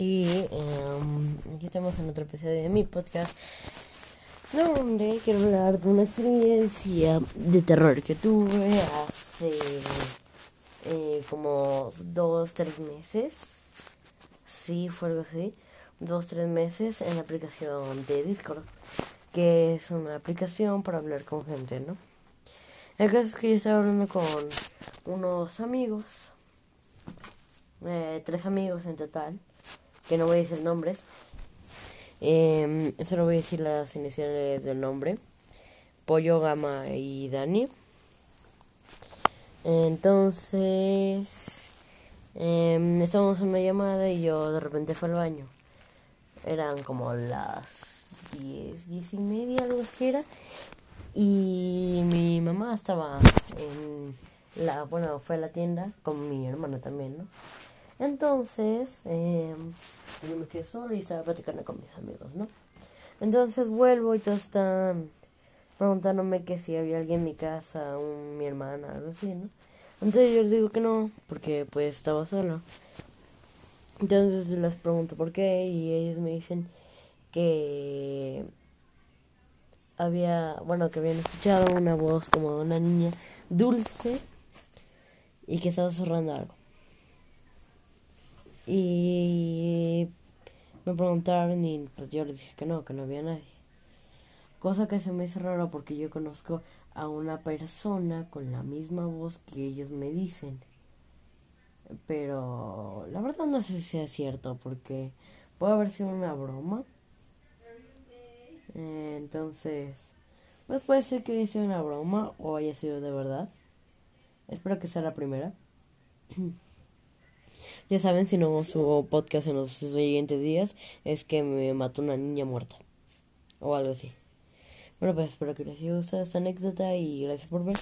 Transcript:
y em, aquí estamos en otro episodio de mi podcast donde quiero hablar de una experiencia de terror que tuve hace eh, como dos, tres meses. Sí, fue algo así. Dos, tres meses en la aplicación de Discord, que es una aplicación para hablar con gente, ¿no? El caso es que yo estaba hablando con unos amigos, eh, tres amigos en total, que no voy a decir nombres. Eh, solo voy a decir las iniciales del nombre. Pollo, Gama y Dani. Entonces, eh, estábamos en una llamada y yo de repente fui al baño. Eran como las 10, 10 y media, algo así era. Y mi mamá estaba en la, bueno, fue a la tienda con mi hermana también, ¿no? Entonces, eh, yo me quedé solo y estaba platicando con mis amigos, ¿no? Entonces vuelvo y todos están preguntándome que si había alguien en mi casa, un, mi hermana, algo así, ¿no? Entonces yo les digo que no, porque pues estaba solo. Entonces les pregunto por qué y ellos me dicen que había, bueno, que habían escuchado una voz como de una niña dulce y que estaba susurrando algo. Y me preguntaron y pues yo les dije que no, que no había nadie. Cosa que se me hizo raro porque yo conozco a una persona con la misma voz que ellos me dicen. Pero la verdad no sé si sea cierto porque puede haber sido una broma. Entonces, pues puede ser que haya sido una broma o haya sido de verdad. Espero que sea la primera. ya saben, si no subo podcast en los siguientes días, es que me mató una niña muerta. O algo así. Bueno, pues espero que les haya gustado esta anécdota y gracias por ver.